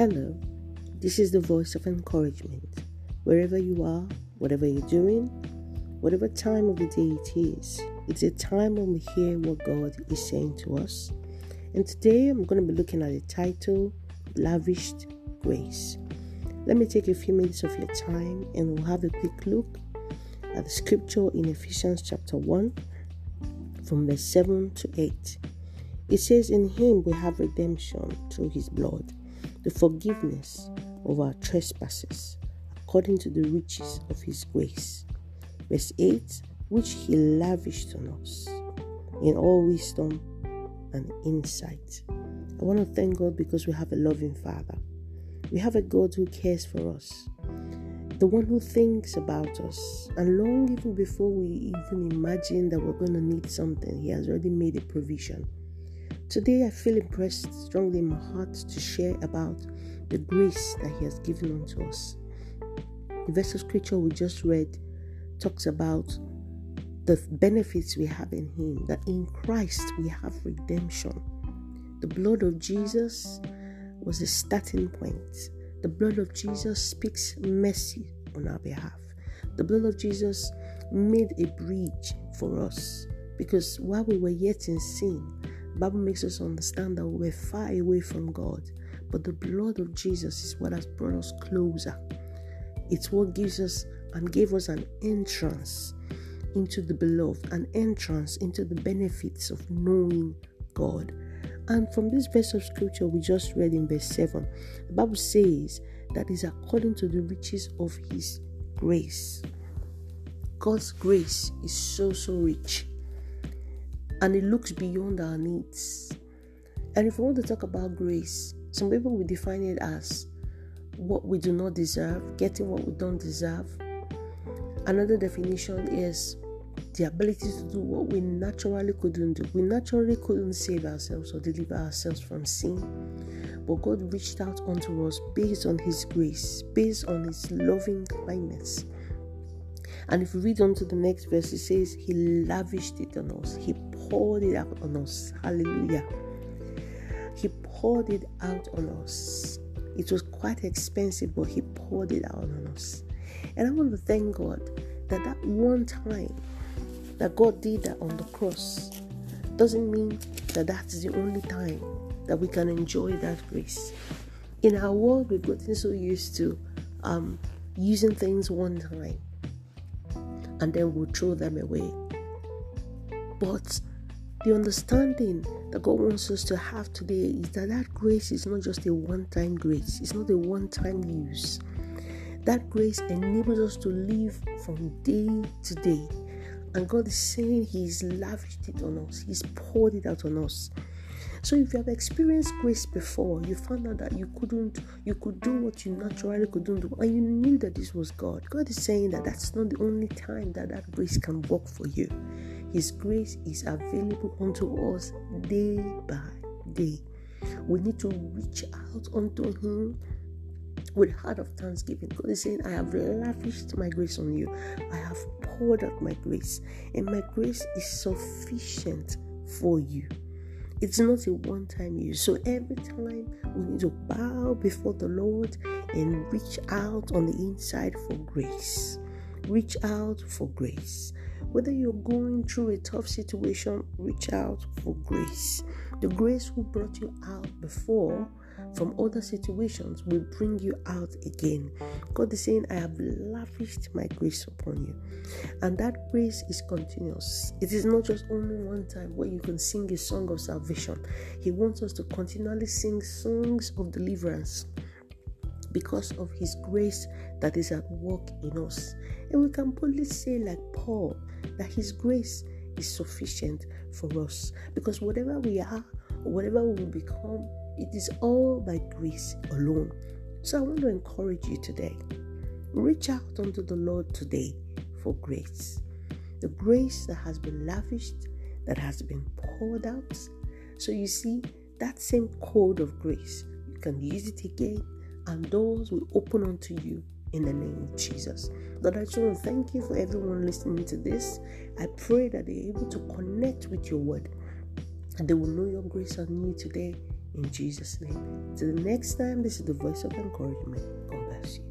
Hello, this is the voice of encouragement. Wherever you are, whatever you're doing, whatever time of the day it is, it's a time when we hear what God is saying to us. And today I'm going to be looking at the title Lavished Grace. Let me take a few minutes of your time and we'll have a quick look at the scripture in Ephesians chapter 1 from verse 7 to 8. It says, In him we have redemption through his blood the forgiveness of our trespasses according to the riches of his grace. Verse 8 which he lavished on us in all wisdom and insight. I want to thank God because we have a loving Father. We have a God who cares for us, the one who thinks about us. And long even before we even imagine that we're going to need something, He has already made a provision. Today, I feel impressed strongly in my heart to share about the grace that He has given unto us. The verse of scripture we just read talks about the benefits we have in Him, that in Christ we have redemption. The blood of Jesus was a starting point. The blood of Jesus speaks mercy on our behalf. The blood of Jesus made a bridge for us because while we were yet in sin, Bible makes us understand that we're far away from God, but the blood of Jesus is what has brought us closer. It's what gives us and gave us an entrance into the beloved, an entrance into the benefits of knowing God. And from this verse of scripture we just read in verse 7, the Bible says that is according to the riches of his grace. God's grace is so, so rich and it looks beyond our needs. And if we want to talk about grace, some people will define it as what we do not deserve, getting what we don't deserve. Another definition is the ability to do what we naturally couldn't do. We naturally couldn't save ourselves or deliver ourselves from sin. But God reached out unto us based on His grace, based on His loving kindness. And if we read on to the next verse, it says, He lavished it on us. He poured it out on us. Hallelujah. He poured it out on us. It was quite expensive, but He poured it out on us. And I want to thank God that that one time that God did that on the cross doesn't mean that that's the only time that we can enjoy that grace. In our world, we've gotten so used to um, using things one time and then we'll throw them away. But the understanding that God wants us to have today is that that grace is not just a one time grace, it's not a one time use. That grace enables us to live from day to day. And God is saying He's lavished it on us, He's poured it out on us. So if you have experienced grace before, you found out that you couldn't, you could do what you naturally couldn't do, and you knew that this was God. God is saying that that's not the only time that that grace can work for you. His grace is available unto us day by day. We need to reach out unto Him with heart of thanksgiving. God is saying, I have lavished my grace on you. I have poured out my grace, and my grace is sufficient for you. It's not a one time use. So every time we need to bow before the Lord and reach out on the inside for grace. Reach out for grace. Whether you're going through a tough situation, reach out for grace. The grace who brought you out before from other situations will bring you out again. God is saying, I have lavished my grace upon you. And that grace is continuous. It is not just only one time where you can sing a song of salvation. He wants us to continually sing songs of deliverance because of His grace that is at work in us. And we can boldly say, like Paul, that His grace is sufficient for us because whatever we are, whatever we will become, it is all by grace alone. So I want to encourage you today. Reach out unto the Lord today for grace. The grace that has been lavished, that has been poured out. So you see, that same code of grace, you can use it again, and doors will open unto you in the name of Jesus. Lord, I just want to thank you for everyone listening to this. I pray that they're able to connect with your word and they will know your grace on you today In Jesus' name. Till the next time, this is the voice of encouragement. God bless you.